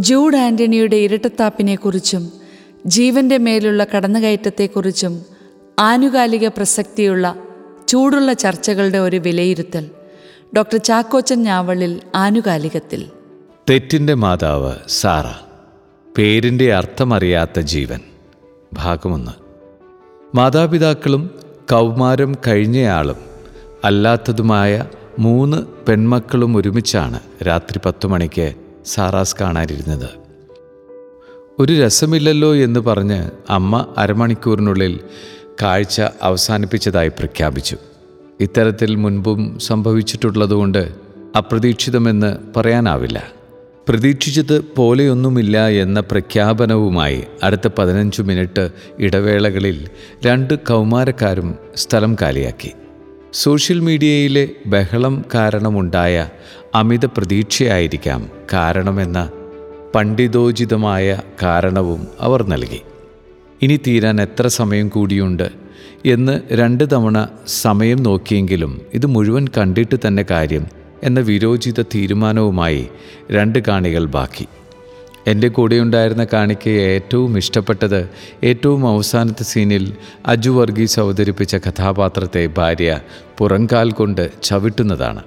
Jude ആന്റണിയുടെ ഇരട്ടത്താപ്പിനെക്കുറിച്ചും ജീവന്റെ മേലുള്ള കടന്നുകയറ്റത്തെക്കുറിച്ചും ആനുകാലിക പ്രസക്തിയുള്ള ചൂടുള്ള ചർച്ചകളുടെ ഒരു വിലയിരുത്തൽ. ഡോക്ടർ ചാക്കോച്ചൻ ഞാവളിൽ ആനുകാലികത്തിൽ. തെറ്റിന്റെ മാതാവ് സാറ പേരിന്റെ അർത്ഥമറിയാത്ത ജീവൻ. ഭാഗമൊന്ന്. മാതാപിതാക്കളും കൗമാരം കഴിഞ്ഞയാളും അല്ലാത്തതുമായ മൂന്ന് പെൺമക്കളും ഒരുമിച്ചാണ് രാത്രി പത്തു മണിക്ക് സാറാസ് കാണാനിരുന്നത്. ഒരു രസമില്ലല്ലോ എന്ന് പറഞ്ഞ് അമ്മ അരമണിക്കൂറിനുള്ളിൽ കാഴ്ച അവസാനിപ്പിച്ചതായി പ്രഖ്യാപിച്ചു. ഇത്തരത്തിൽ മുൻപും സംഭവിച്ചിട്ടുള്ളതുകൊണ്ട് അപ്രതീക്ഷിതമെന്ന് പറയാനാവില്ല. പ്രതീക്ഷിച്ചത് പോലെയൊന്നുമില്ല എന്ന പ്രഖ്യാപനവുമായി അടുത്ത പതിനഞ്ച് മിനിറ്റ് ഇടവേളകളിൽ രണ്ട് കൗമാരക്കാരും സ്ഥലം കാലിയാക്കി. സോഷ്യൽ മീഡിയയിലെ ബഹളം കാരണമുണ്ടായ അമിത പ്രതീക്ഷയായിരിക്കാം കാരണമെന്ന പണ്ഡിതോചിതമായ കാരണവും അവർ നൽകി. ഇനി തീരാൻ എത്ര സമയം കൂടിയുണ്ട് എന്ന് രണ്ട് തവണ സമയം നോക്കിയെങ്കിലും ഇത് മുഴുവൻ കണ്ടിട്ട് തന്നെ കാര്യം എന്ന വിരോചിത തീരുമാനവുമായി രണ്ട് കാണികൾ ബാക്കി. എന്റെ കൂടെയുണ്ടായിരുന്ന കാണിക്ക് ഏറ്റവും ഇഷ്ടപ്പെട്ടത് ഏറ്റവും അവസാനത്തെ സീനിൽ അജു വർഗീസ് അവതരിപ്പിച്ച കഥാപാത്രത്തെ ഭാര്യ പുറംകാൽ കൊണ്ട് ചവിട്ടുന്നതാണ്.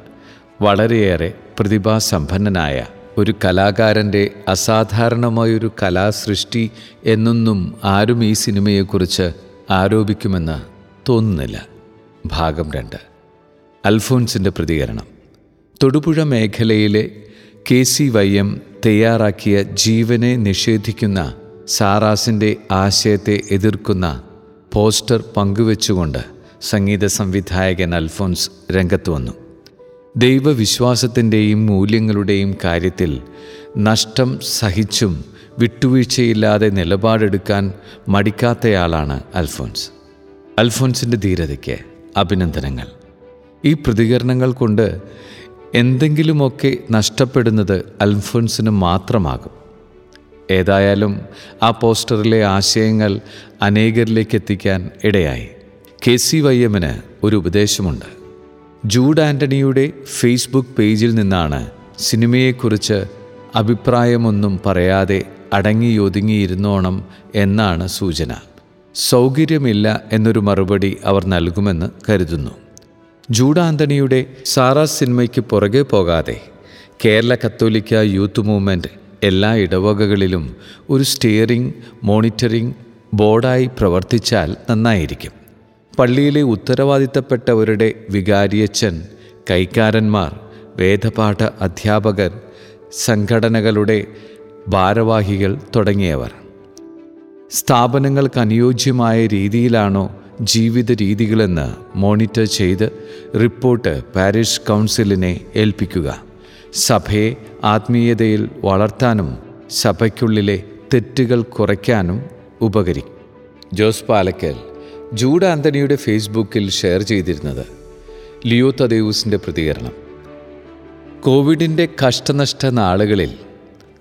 വളരെയേറെ പ്രതിഭാസമ്പന്നനായ ഒരു കലാകാരന്റെ അസാധാരണമായൊരു കലാസൃഷ്ടി എന്നൊന്നും ആരും ഈ സിനിമയെക്കുറിച്ച് ആരോപിക്കുമെന്ന് തോന്നുന്നില്ല. ഭാഗം രണ്ട്. അൽഫോൻസിന്റെ പ്രതികരണം. തൊടുപുഴ മേഖലയിലെ കെ സി വൈ എം തയ്യാറാക്കിയ ജീവനെ നിഷേധിക്കുന്ന സാറാസിന്റെ ആശയത്തെ എതിർക്കുന്ന പോസ്റ്റർ പങ്കുവെച്ചുകൊണ്ട് സംഗീത സംവിധായകൻ അൽഫോൻസ് രംഗത്ത് വന്നു. ദൈവവിശ്വാസത്തിന്റെയും മൂല്യങ്ങളുടെയും കാര്യത്തിൽ നഷ്ടം സഹിച്ചും വിട്ടുവീഴ്ചയില്ലാതെ നിലപാടെടുക്കാൻ മടിക്കാത്തയാളാണ് അൽഫോൻസ്. അൽഫോൻസിന്റെ ധീരതയ്ക്ക് അഭിനന്ദനങ്ങൾ. ഈ പ്രതികരണങ്ങൾ കൊണ്ട് എന്തെങ്കിലുമൊക്കെ നഷ്ടപ്പെടുന്നത് അൽഫോൻസിന് മാത്രമാകും. ഏതായാലും ആ പോസ്റ്ററിലെ ആശയങ്ങൾ അനേകരിലേക്ക് എത്തിക്കാൻ ഇടയായി. കെ സി വൈ എമ്മിന് ഒരു ഉപദേശമുണ്ട്. ജൂഡ് ആന്റണിയുടെ ഫേസ്ബുക്ക് പേജിൽ നിന്നാണ് സിനിമയെക്കുറിച്ച് അഭിപ്രായമൊന്നും പറയാതെ അടങ്ങിയൊതുങ്ങിയിരുന്നോണം എന്നാണ് സൂചന. സൗകര്യമില്ല എന്നൊരു മറുപടി അവർ നൽകുമെന്ന് കരുതുന്നു. ജൂഡ് ആന്റണിയുടെ സാറാ സിനിമയ്ക്ക് പുറകെ പോകാതെ കേരള കത്തോലിക്ക യൂത്ത് മൂവ്മെന്റ് എല്ലാ ഇടവകകളിലും ഒരു സ്റ്റിയറിംഗ് മോണിറ്ററിംഗ് ബോർഡായി പ്രവർത്തിച്ചാൽ നന്നായിരിക്കും. പള്ളിയിലെ ഉത്തരവാദിത്തപ്പെട്ടവരുടെ വികാരിയച്ഛൻ കൈക്കാരന്മാർ വേദപാഠ അധ്യാപകർ സംഘടനകളുടെ ഭാരവാഹികൾ തുടങ്ങിയവർ. സ്ഥാപനങ്ങൾക്ക് അനുയോജ്യമായ രീതിയിലാണോ ജീവിത രീതികളെന്ന് മോണിറ്റർ ചെയ്ത് റിപ്പോർട്ട് പാരിഷ് കൗൺസിലിനെ ഏൽപ്പിക്കുക. സഭയെ ആത്മീയതയിൽ വളർത്താനും സഭയ്ക്കുള്ളിലെ തെറ്റുകൾ കുറയ്ക്കാനും ഉപകരിക്കും ജോസ് പാലക്കൽ ജൂഡ് ആന്റണിയുടെ ഫേസ്ബുക്കിൽ ഷെയർ ചെയ്തിരുന്നത് ലിയോ തദേവൂസിന്റെ പ്രതികരണം. കോവിഡിന്റെ കഷ്ടനഷ്ട നാളുകളിൽ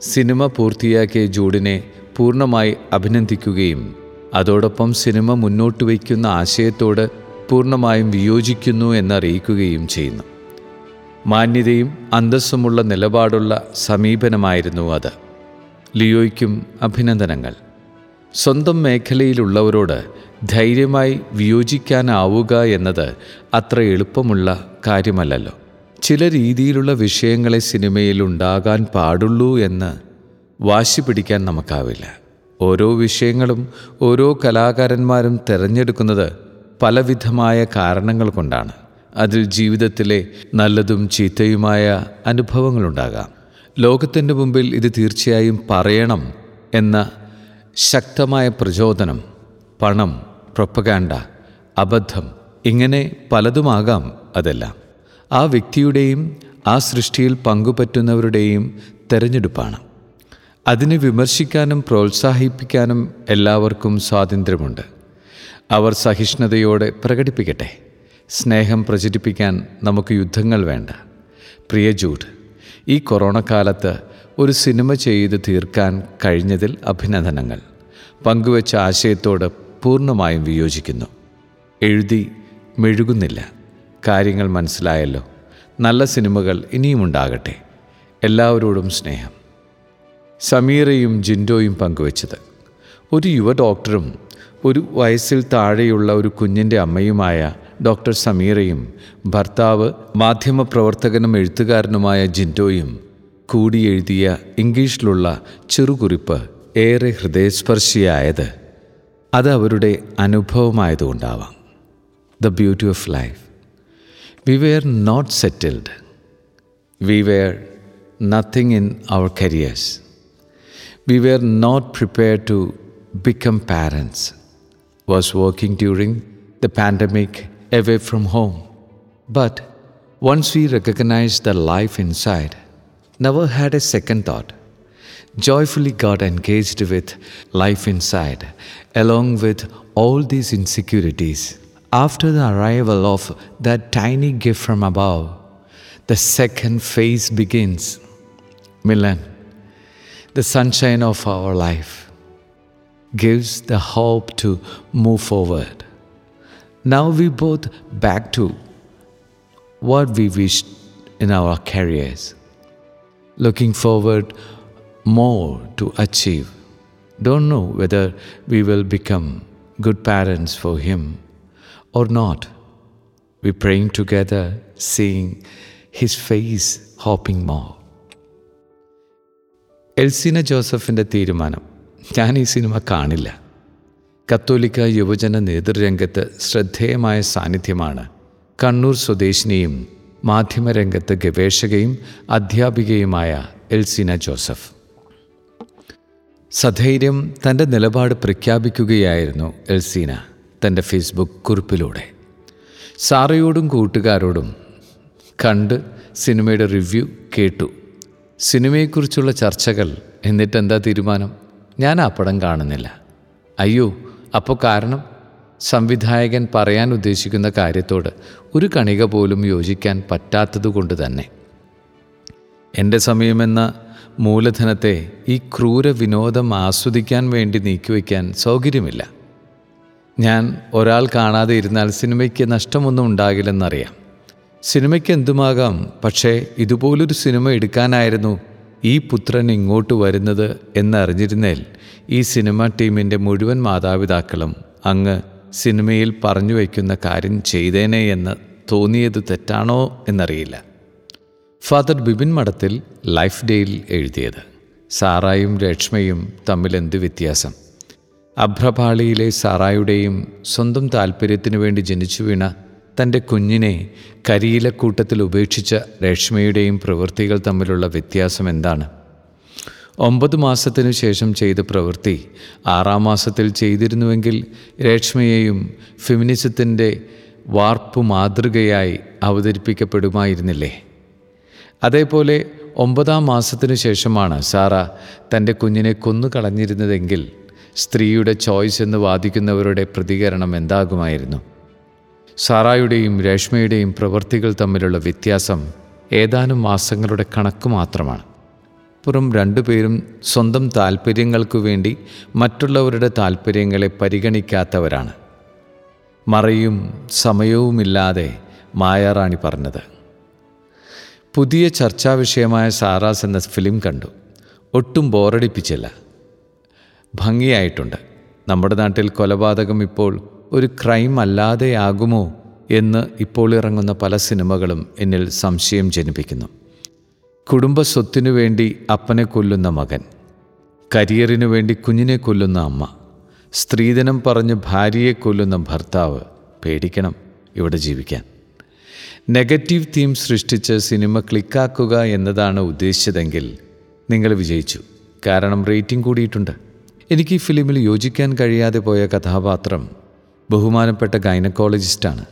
സിനിമ പൂർത്തിയാക്കിയ ജൂഡിനെ പൂർണമായി അഭിനന്ദിക്കുകയും അതോടൊപ്പം സിനിമ മുന്നോട്ട് വയ്ക്കുന്ന ആശയത്തോട് പൂർണമായും വിയോജിക്കുന്നു എന്നറിയിക്കുകയും ചെയ്യുന്നു. മാന്യതയും അന്തസ്സുമുള്ള നിലപാടുള്ള സമീപനമായിരുന്നു അത്. ലിയോയ്ക്കും അഭിനന്ദനങ്ങൾ. സ്വന്തം മേഖലയിലുള്ളവരോട് ധൈര്യമായി വിയോജിക്കാനാവുക എന്നത് അത്ര എളുപ്പമുള്ള കാര്യമല്ലല്ലോ. ചില രീതിയിലുള്ള വിഷയങ്ങളെ സിനിമയിൽ ഉണ്ടാകാൻ പാടുള്ളൂ എന്ന് വാശി പിടിക്കാൻ നമുക്കാവില്ല. ഓരോ വിഷയങ്ങളും ഓരോ കലാകാരന്മാരും തിരഞ്ഞെടുക്കുന്നത് പലവിധമായ കാരണങ്ങൾ കൊണ്ടാണ്. അതിൽ ജീവിതത്തിലെ നല്ലതും ചീത്തയുമായ അനുഭവങ്ങളുണ്ടാകാം. ലോകത്തിന്റെ മുമ്പിൽ ഇത് തീർച്ചയായും പറയണം എന്ന ശക്തമായ പ്രചോദനം പണം പ്രൊപ്പഗാൻഡ അബദ്ധം ഇങ്ങനെ പലതുമാകാം അതെല്ലാം. ആ വ്യക്തിയുടെയും ആ സൃഷ്ടിയിൽ പങ്കുപറ്റുന്നവരുടെയും തെരഞ്ഞെടുപ്പാണ്. അതിനെ വിമർശിക്കാനും പ്രോത്സാഹിപ്പിക്കാനും എല്ലാവർക്കും സ്വാതന്ത്ര്യമുണ്ട്. അവർ സഹിഷ്ണുതയോടെ പ്രകടിപ്പിക്കട്ടെ. സ്നേഹം പ്രചരിപ്പിക്കാൻ നമുക്ക് യുദ്ധങ്ങൾ വേണ്ട. പ്രിയ ജൂഡ് ഈ കൊറോണ കാലത്ത് ഒരു സിനിമ ചെയ്ത് തീർക്കാൻ കഴിഞ്ഞതിൽ അഭിനന്ദനങ്ങൾ. പങ്കുവച്ച ആശയത്തോട് പൂർണമായും വിയോജിക്കുന്നു. എഴുതി മെഴുകുന്നില്ല. കാര്യങ്ങൾ മനസ്സിലായല്ലോ. നല്ല സിനിമകൾ ഇനിയും ഉണ്ടാകട്ടെ എല്ലാവരോടും സ്നേഹം. സമീറയും ജിൻഡോയും പങ്കുവച്ചത്. ഒരു യുവ ഡോക്ടറും ഒരു വയസ്സിൽ താഴെയുള്ള ഒരു കുഞ്ഞിന്റെ അമ്മയുമായ ഡോക്ടർ സമീറയും ഭർത്താവ് മാധ്യമപ്രവർത്തകനും എഴുത്തുകാരനുമായ ജിൻഡോയും കൂടി എഴുതിയ ഇംഗ്ലീഷിലുള്ള ചെറുകുറിപ്പ് ഏറെ ഹൃദയസ്പർശിയായത് അത് അവരുടെ അനുഭവമായതുകൊണ്ടാവാം. The beauty of life we were not settled we were nothing in our careers we were not prepared to become parents. Was working during the pandemic away from home. But once we recognized the life inside never had a second thought. Joyfully got engaged with life inside along with all these insecurities. After the arrival of that tiny gift from above the second phase begins. Milan the sunshine of our life, gives the hope to move forward. Now we both back to what we wished in our careers, looking forward more to achieve. Don't know whether we will become good parents for him or not. We praying together, seeing his face, hoping more. Elseena ജോസഫിന്റെ തീരുമാനം. ഞാൻ ഈ cinema കാണില്ല. കത്തോലിക്ക യുവജന നേതൃരംഗത്ത് ശ്രദ്ധേയമായ സാന്നിധ്യമാണ് Kannur സ്വദേശിനിയും മാധ്യമരംഗത്ത് ഗവേഷകയും അധ്യാപികയുമായ എൽസിന Joseph. സധൈര്യം തന്റെ നിലപാട് പ്രഖ്യാപിക്കുകയായിരുന്നു എൽസീന തന്റെ ഫേസ്ബുക്ക് കുറിപ്പിലൂടെ. സാറയോടും കൂട്ടുകാരോടും കണ്ട് സിനിമയുടെ റിവ്യൂ കേട്ടു. സിനിമയെക്കുറിച്ചുള്ള ചർച്ചകൾ എന്നിട്ട് എന്താ തീരുമാനം? ഞാൻ ആ പടം കാണുന്നില്ല. അയ്യോ അപ്പോൾ കാരണം? സംവിധായകൻ പറയാൻ ഉദ്ദേശിക്കുന്ന കാര്യത്തോട് ഒരു കണിക പോലും യോജിക്കാൻ പറ്റാത്തതുകൊണ്ട് തന്നെ. എന്റെ സമയമെന്ന മൂലധനത്തെ ഈ ക്രൂര വിനോദം ആസ്വദിക്കാൻ വേണ്ടി നീക്കിവെക്കാൻ സൗകര്യമില്ല. ഞാൻ ഒരാൾ കാണാതെ ഇരുന്നാൽ സിനിമയ്ക്ക് നഷ്ടമൊന്നും ഉണ്ടാകില്ലെന്നറിയാം. സിനിമയ്ക്ക് എന്തുമാകാം പക്ഷേ ഇതുപോലൊരു സിനിമ എടുക്കാനായിരുന്നു ഈ പുത്രൻ ഇങ്ങോട്ട് വരുന്നത് എന്നറിഞ്ഞിരുന്നേൽ ഈ സിനിമ ടീമിന്റെ മുഴുവൻ മാതാപിതാക്കളും അങ്ങ് സിനിമയിൽ പറഞ്ഞു വയ്ക്കുന്ന കാര്യം ചെയ്തേനെ എന്ന് തോന്നിയത് തെറ്റാണോ എന്നറിയില്ല. ഫാദർ ബിപിൻ മഠത്തിൽ ലൈഫ് ഡേയിൽ എഴുതിയത്. സാറായും രക്ഷ്മയും തമ്മിൽ എന്ത് വ്യത്യാസം? അഭ്രപാളിയിലെ സാറായുടെയും സ്വന്തം താല്പര്യത്തിനു വേണ്ടി ജനിച്ചു വീണ തന്റെ കുഞ്ഞിനെ കരിയിലക്കൂട്ടത്തിൽ ഉപേക്ഷിച്ച രേഷ്മയുടെയും പ്രവൃത്തികൾ തമ്മിലുള്ള വ്യത്യാസം എന്താണ്? ഒമ്പത് മാസത്തിനു ശേഷം ചെയ്ത പ്രവൃത്തി ആറാം മാസത്തിൽ ചെയ്തിരുന്നുവെങ്കിൽ രേഷ്മയെയും ഫെമിനിസത്തിന്റെ വാർപ്പ് മാതൃകയായി അവതരിപ്പിക്കപ്പെടുമായിരുന്നില്ലേ? അതേപോലെ ഒമ്പതാം മാസത്തിനു ശേഷമാണ് സാറ തന്റെ കുഞ്ഞിനെ കൊന്നു കളഞ്ഞിരുന്നതെങ്കിൽ സ്ത്രീയുടെ ചോയ്സ് എന്ന് വാദിക്കുന്നവരുടെ പ്രതികരണം എന്താകുമായിരുന്നു? സാറായുടെയും രേഷ്മയുടെയും പ്രവൃത്തികൾ തമ്മിലുള്ള വ്യത്യാസം ഏതാനും മാസങ്ങളുടെ കണക്ക് മാത്രമാണ്. പുറം രണ്ടുപേരും സ്വന്തം താല്പര്യങ്ങൾക്കു വേണ്ടി മറ്റുള്ളവരുടെ താല്പര്യങ്ങളെ പരിഗണിക്കാത്തവരാണ്. മറയും സമയവുമില്ലാതെ മായാറാണി പറഞ്ഞത്. പുതിയ ചർച്ചാ വിഷയമായ സാറാസ് എന്ന ഫിലിം കണ്ടു. ഒട്ടും ബോറടിപ്പിച്ചില്ല. ഭംഗിയായിട്ടുണ്ട്. നമ്മുടെ നാട്ടിൽ കൊലപാതകം ഇപ്പോൾ ഒരു ക്രൈം അല്ലാതെയാകുമോ എന്ന് ഇപ്പോൾ ഇറങ്ങുന്ന പല സിനിമകളും എന്നിൽ സംശയം ജനിപ്പിക്കുന്നു. കുടുംബ സ്വത്തിനു വേണ്ടി അപ്പനെ കൊല്ലുന്ന മകൻ കരിയറിനു വേണ്ടി കുഞ്ഞിനെ കൊല്ലുന്ന അമ്മ സ്ത്രീധനം പറഞ്ഞ് ഭാര്യയെ കൊല്ലുന്ന ഭർത്താവ് പേടിക്കണം ഇവിടെ ജീവിക്കാൻ. നെഗറ്റീവ് തീം സൃഷ്ടിച്ച് സിനിമ ക്ലിക്കാക്കുക എന്നതാണ് ഉദ്ദേശിച്ചതെങ്കിൽ നിങ്ങൾ വിജയിച്ചു. കാരണം റേറ്റിംഗ് കൂടിയിട്ടുണ്ട്. എനിക്ക് ഈ ഫിലിമിൽ യോജിക്കാൻ കഴിയാതെ പോയ കഥാപാത്രം ബഹുമാനപ്പെട്ട ഗൈനക്കോളജിസ്റ്റാണ്.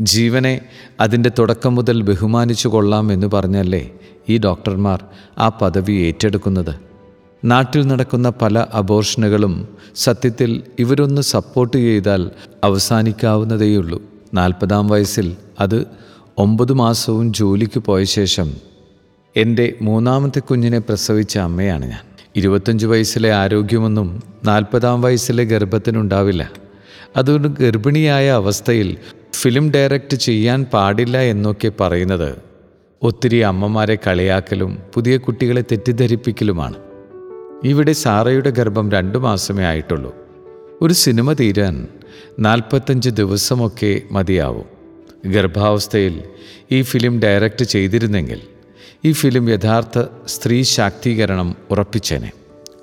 ജീവനെ അതിന്റെ തുടക്കം മുതൽ ബഹുമാനിച്ചു കൊള്ളാം എന്ന് പറഞ്ഞല്ലേ ഈ ഡോക്ടർമാർ ആ പദവി ഏറ്റെടുക്കുന്നത്. നാട്ടിൽ നടക്കുന്ന പല അബോർഷനുകളും സത്യത്തിൽ ഇവരൊന്ന് സപ്പോർട്ട് ചെയ്താൽ അവസാനിക്കാവുന്നതേയുള്ളൂ. നാൽപ്പതാം വയസ്സിൽ അത് ഒമ്പത് മാസവും ജോലിക്ക് പോയ ശേഷം എന്റെ മൂന്നാമത്തെ കുഞ്ഞിനെ പ്രസവിച്ച അമ്മയാണ് ഞാൻ. ഇരുപത്തഞ്ച് വയസ്സിലെ ആരോഗ്യമൊന്നും നാൽപ്പതാം വയസ്സിലെ ഗർഭത്തിനുണ്ടാവില്ല. അതുകൊണ്ട് ഗർഭിണിയായ അവസ്ഥയിൽ ഫിലിം ഡയറക്റ്റ് ചെയ്യാൻ പാടില്ല എന്നൊക്കെ പറയുന്നത് ഒത്തിരി അമ്മമാരെ കളിയാക്കലും പുതിയ കുട്ടികളെ തെറ്റിദ്ധരിപ്പിക്കലുമാണ്. ഇവിടെ സാറയുടെ ഗർഭം രണ്ടു മാസമേ ആയിട്ടുള്ളൂ. ഒരു സിനിമ തീരാൻ നാൽപ്പത്തഞ്ച് ദിവസമൊക്കെ മതിയാവും. ഗർഭാവസ്ഥയിൽ ഈ ഫിലിം ഡയറക്റ്റ് ചെയ്തിരുന്നെങ്കിൽ ഈ ഫിലിം യഥാർത്ഥ സ്ത്രീ ശാക്തീകരണം ഉറപ്പിച്ചേനെ.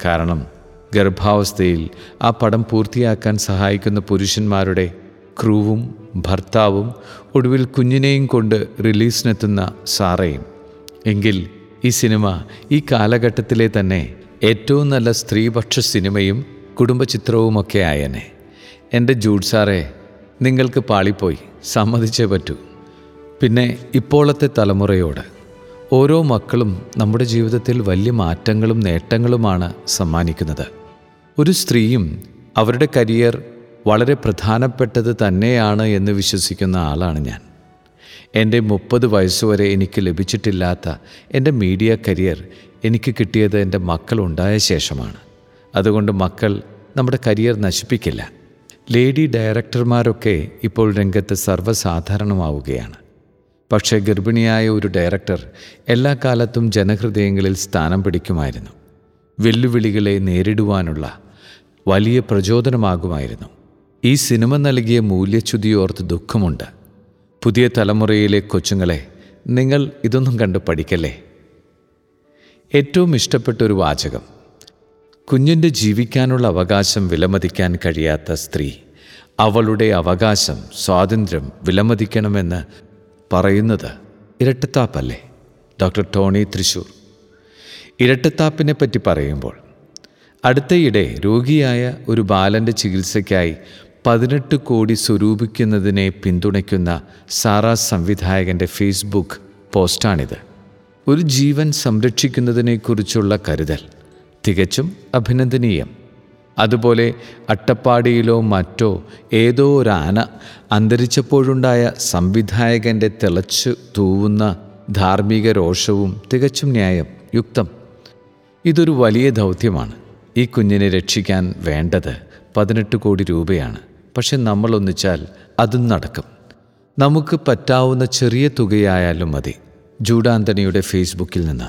കാരണം ഗർഭാവസ്ഥയിൽ ആ പടം പൂർത്തിയാക്കാൻ സഹായിക്കുന്ന പുരുഷന്മാരുടെ ക്രൂവും ഭർത്താവും ഒടുവിൽ കുഞ്ഞിനെയും കൊണ്ട് റിലീസിനെത്തുന്ന സാറയും. എങ്കിൽ ഈ സിനിമ ഈ കാലഘട്ടത്തിലെ തന്നെ ഏറ്റവും നല്ല സ്ത്രീപക്ഷ സിനിമയും കുടുംബചിത്രവുമൊക്കെ ആയനെ. എന്റെ ജൂഡ് സാറേ നിങ്ങൾക്ക് പാളിപ്പോയി സമ്മതിച്ചേ പറ്റൂ. പിന്നെ ഇപ്പോഴത്തെ തലമുറയോട് ഓരോ മക്കളും നമ്മുടെ ജീവിതത്തിൽ വലിയ മാറ്റങ്ങളും നേട്ടങ്ങളുമാണ് സമ്മാനിക്കുന്നത്. ഒരു സ്ത്രീയും അവരുടെ കരിയർ വളരെ പ്രധാനപ്പെട്ടത് തന്നെയാണ് എന്ന് വിശ്വസിക്കുന്ന ആളാണ് ഞാൻ. എന്റെ മുപ്പത് വയസ്സുവരെ എനിക്ക് ലഭിച്ചിട്ടില്ലാത്ത എന്റെ മീഡിയ കരിയർ എനിക്ക് കിട്ടിയത് എന്റെ മക്കൾ ഉണ്ടായ ശേഷമാണ്. അതുകൊണ്ട് മക്കൾ നമ്മുടെ കരിയർ നശിപ്പിക്കില്ല. ലേഡി ഡയറക്ടർമാരൊക്കെ ഇപ്പോൾ രംഗത്ത് സർവസാധാരണമാവുകയാണ്. പക്ഷേ ഗർഭിണിയായ ഒരു ഡയറക്ടർ എല്ലാ കാലത്തും ജനഹൃദയങ്ങളിൽ സ്ഥാനം പിടിക്കുമായിരുന്നു. വെല്ലുവിളികളെ നേരിടുവാനുള്ള വലിയ പ്രചോദനമാകുമായിരുന്നു. ഈ സിനിമ നൽകിയ മൂല്യച്യുതിയോർത്ത് ദുഃഖമുണ്ട്. പുതിയ തലമുറയിലെ കൊച്ചുങ്ങളെ നിങ്ങൾ ഇതൊന്നും കണ്ട് പഠിക്കല്ലേ? ഏറ്റവും ഇഷ്ടപ്പെട്ട ഒരു വാചകം. കുഞ്ഞിന്റെ ജീവിക്കാനുള്ള അവകാശം വിലമതിക്കാൻ കഴിയാത്ത സ്ത്രീ അവളുടെ അവകാശം സ്വാതന്ത്ര്യം വിലമതിക്കണമെന്ന് പറയുന്നത് ഇരട്ടത്താപ്പല്ലേ? Doctor Tony Thrissur. ഇരട്ടത്താപ്പിനെ പറ്റി പറയുമ്പോൾ അടുത്തയിടെ രോഗിയായ ഒരു ബാലന്റെ ചികിത്സയ്ക്കായി പതിനെട്ട് കോടി സ്വരൂപിക്കുന്നതിനെ പിന്തുണയ്ക്കുന്ന സാറ സംവിധായകന്റെ ഫേസ്ബുക്ക് പോസ്റ്റാണിത്. ഒരു ജീവൻ സംരക്ഷിക്കുന്നതിനെക്കുറിച്ചുള്ള കരുതൽ തികച്ചും അഭിനന്ദനീയം. അതുപോലെ അട്ടപ്പാടിയിലോ മറ്റോ ഏതോ ഒരാന അന്തരിച്ചപ്പോഴുണ്ടായ സംവിധായകന്റെ തിളച്ചു തൂവുന്ന ധാർമ്മിക രോഷവും തികച്ചും ന്യായം യുക്തം. ഇതൊരു വലിയ ദൗത്യമാണ്. ഈ കുഞ്ഞിനെ രക്ഷിക്കാൻ വേണ്ടത് പതിനെട്ട് കോടി രൂപയാണ്. പക്ഷെ നമ്മൾ ഒന്നിച്ചാൽ അതും നടക്കും. നമുക്ക് പറ്റാവുന്ന ചെറിയ തുകയായാലും മതി. ജൂഡാന്തണിയുടെ ഫേസ്ബുക്കിൽ നിന്ന്.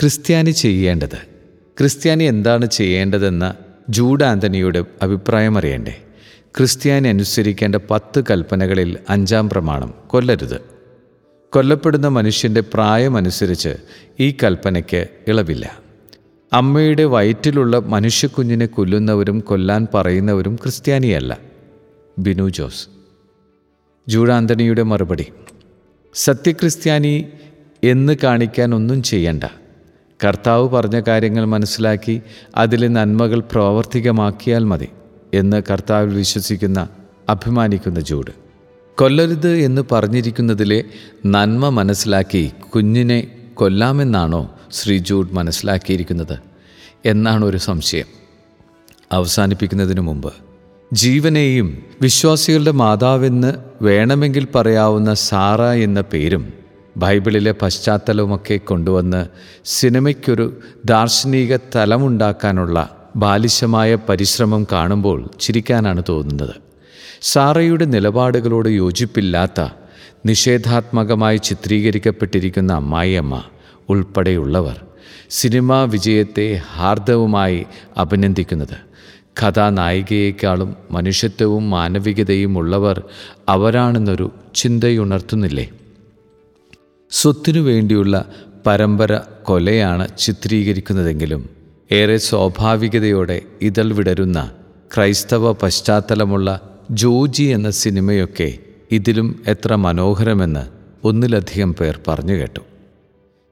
ക്രിസ്ത്യാനി ചെയ്യേണ്ടത്. ക്രിസ്ത്യാനി എന്താണ് ചെയ്യേണ്ടതെന്ന ജൂഡാന്തണിയുടെ അഭിപ്രായം അറിയണ്ടേ. ക്രിസ്ത്യാനി അനുസരിക്കേണ്ട പത്ത് കൽപ്പനകളിൽ അഞ്ചാം പ്രമാണം കൊല്ലരുത്. കൊല്ലപ്പെടുന്ന മനുഷ്യന്റെ പ്രായമനുസരിച്ച് ഈ കൽപ്പനയ്ക്ക് ഇളവില്ല. അമ്മയുടെ വയറ്റിലുള്ള മനുഷ്യക്കുഞ്ഞിനെ കൊല്ലുന്നവരും കൊല്ലാൻ പറയുന്നവരും ക്രിസ്ത്യാനിയല്ല. ബിനു ജോസ്. ജൂഡാന്തണിയുടെ മറുപടി. സത്യക്രിസ്ത്യാനി എന്ന് കാണിക്കാൻ ഒന്നും ചെയ്യണ്ട. കർത്താവ് പറഞ്ഞ കാര്യങ്ങൾ മനസ്സിലാക്കി അതിലെ നന്മകൾ പ്രാവർത്തികമാക്കിയാൽ മതി എന്ന് കർത്താവിൽ വിശ്വസിക്കുന്ന അഭിമാനിക്കുന്ന ജൂഡ്. കൊല്ലരുത് എന്ന് പറഞ്ഞിരിക്കുന്നതിലെ നന്മ മനസ്സിലാക്കി കുഞ്ഞിനെ കൊല്ലാമെന്നാണോ? ശ്രീ ജൂഡ് മനസ്സിലാക്കിയിരിക്കുന്നത് എന്നാണ് ഒരു സംശയം. അവസാനിപ്പിക്കുന്നതിന് മുമ്പ് ജീവനെയും വിശ്വാസികളുടെ മാതാവെന്ന് വേണമെങ്കിൽ പറയാവുന്ന സാറ എന്ന പേരും ബൈബിളിലെ പശ്ചാത്തലവുമൊക്കെ കൊണ്ടുവന്ന് സിനിമയ്ക്കൊരു ദാർശനിക തലമുണ്ടാക്കാനുള്ള ബാലിശമായ പരിശ്രമം കാണുമ്പോൾ ചിരിക്കാനാണ് തോന്നുന്നത്. സാറയുടെ നിലപാടുകളോട് യോജിപ്പില്ലാത്ത നിഷേധാത്മകമായി ചിത്രീകരിക്കപ്പെട്ടിരിക്കുന്ന അമ്മായിയമ്മ ഉൾപ്പെടെയുള്ളവർ സിനിമാ വിജയത്തെ ഹാർദവുമായി അഭിനന്ദിക്കുന്നത്. കഥാനായികയേക്കാളും മനുഷ്യത്വവും മാനവികതയും ഉള്ളവർ അവരാണെന്നൊരു ചിന്തയുണർത്തുന്നില്ലേ? സ്വത്തിനു വേണ്ടിയുള്ള പരമ്പര കൊലയാണ് ചിത്രീകരിക്കുന്നതെങ്കിലും ഏറെ സ്വാഭാവികതയോടെ ഇതൾ വിടരുന്ന ക്രൈസ്തവ പശ്ചാത്തലമുള്ള ജോജി എന്ന സിനിമയൊക്കെ ഇതിലും എത്ര മനോഹരമെന്ന് ഒന്നിലധികം പേർ പറഞ്ഞു കേട്ടു.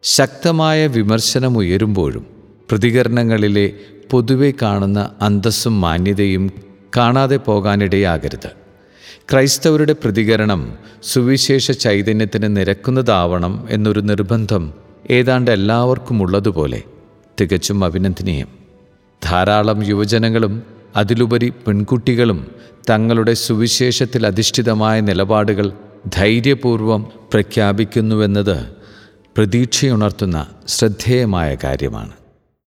ശക്തമായ വിമർശനമുയരുമ്പോഴും പ്രതികരണങ്ങളിലെ പൊതുവെ കാണുന്ന അന്തസ്സും മാന്യതയും കാണാതെ പോകാനിടയാകരുത്. ക്രൈസ്തവരുടെ പ്രതികരണം സുവിശേഷ ചൈതന്യത്തിന് നിരക്കുന്നതാവണം എന്നൊരു നിർബന്ധം ഏതാണ്ട് എല്ലാവർക്കും ഉള്ളതുപോലെ തികച്ചും അഭിനന്ദനീയം. ധാരാളം യുവജനങ്ങളും അതിലുപരി പെൺകുട്ടികളും തങ്ങളുടെ സുവിശേഷത്തിൽ അധിഷ്ഠിതമായ നിലപാടുകൾ ധൈര്യപൂർവം പ്രഖ്യാപിക്കുന്നുവെന്നത് പ്രതീക്ഷയുണർത്തുന്ന ശ്രദ്ധേയമായ കാര്യമാണ്.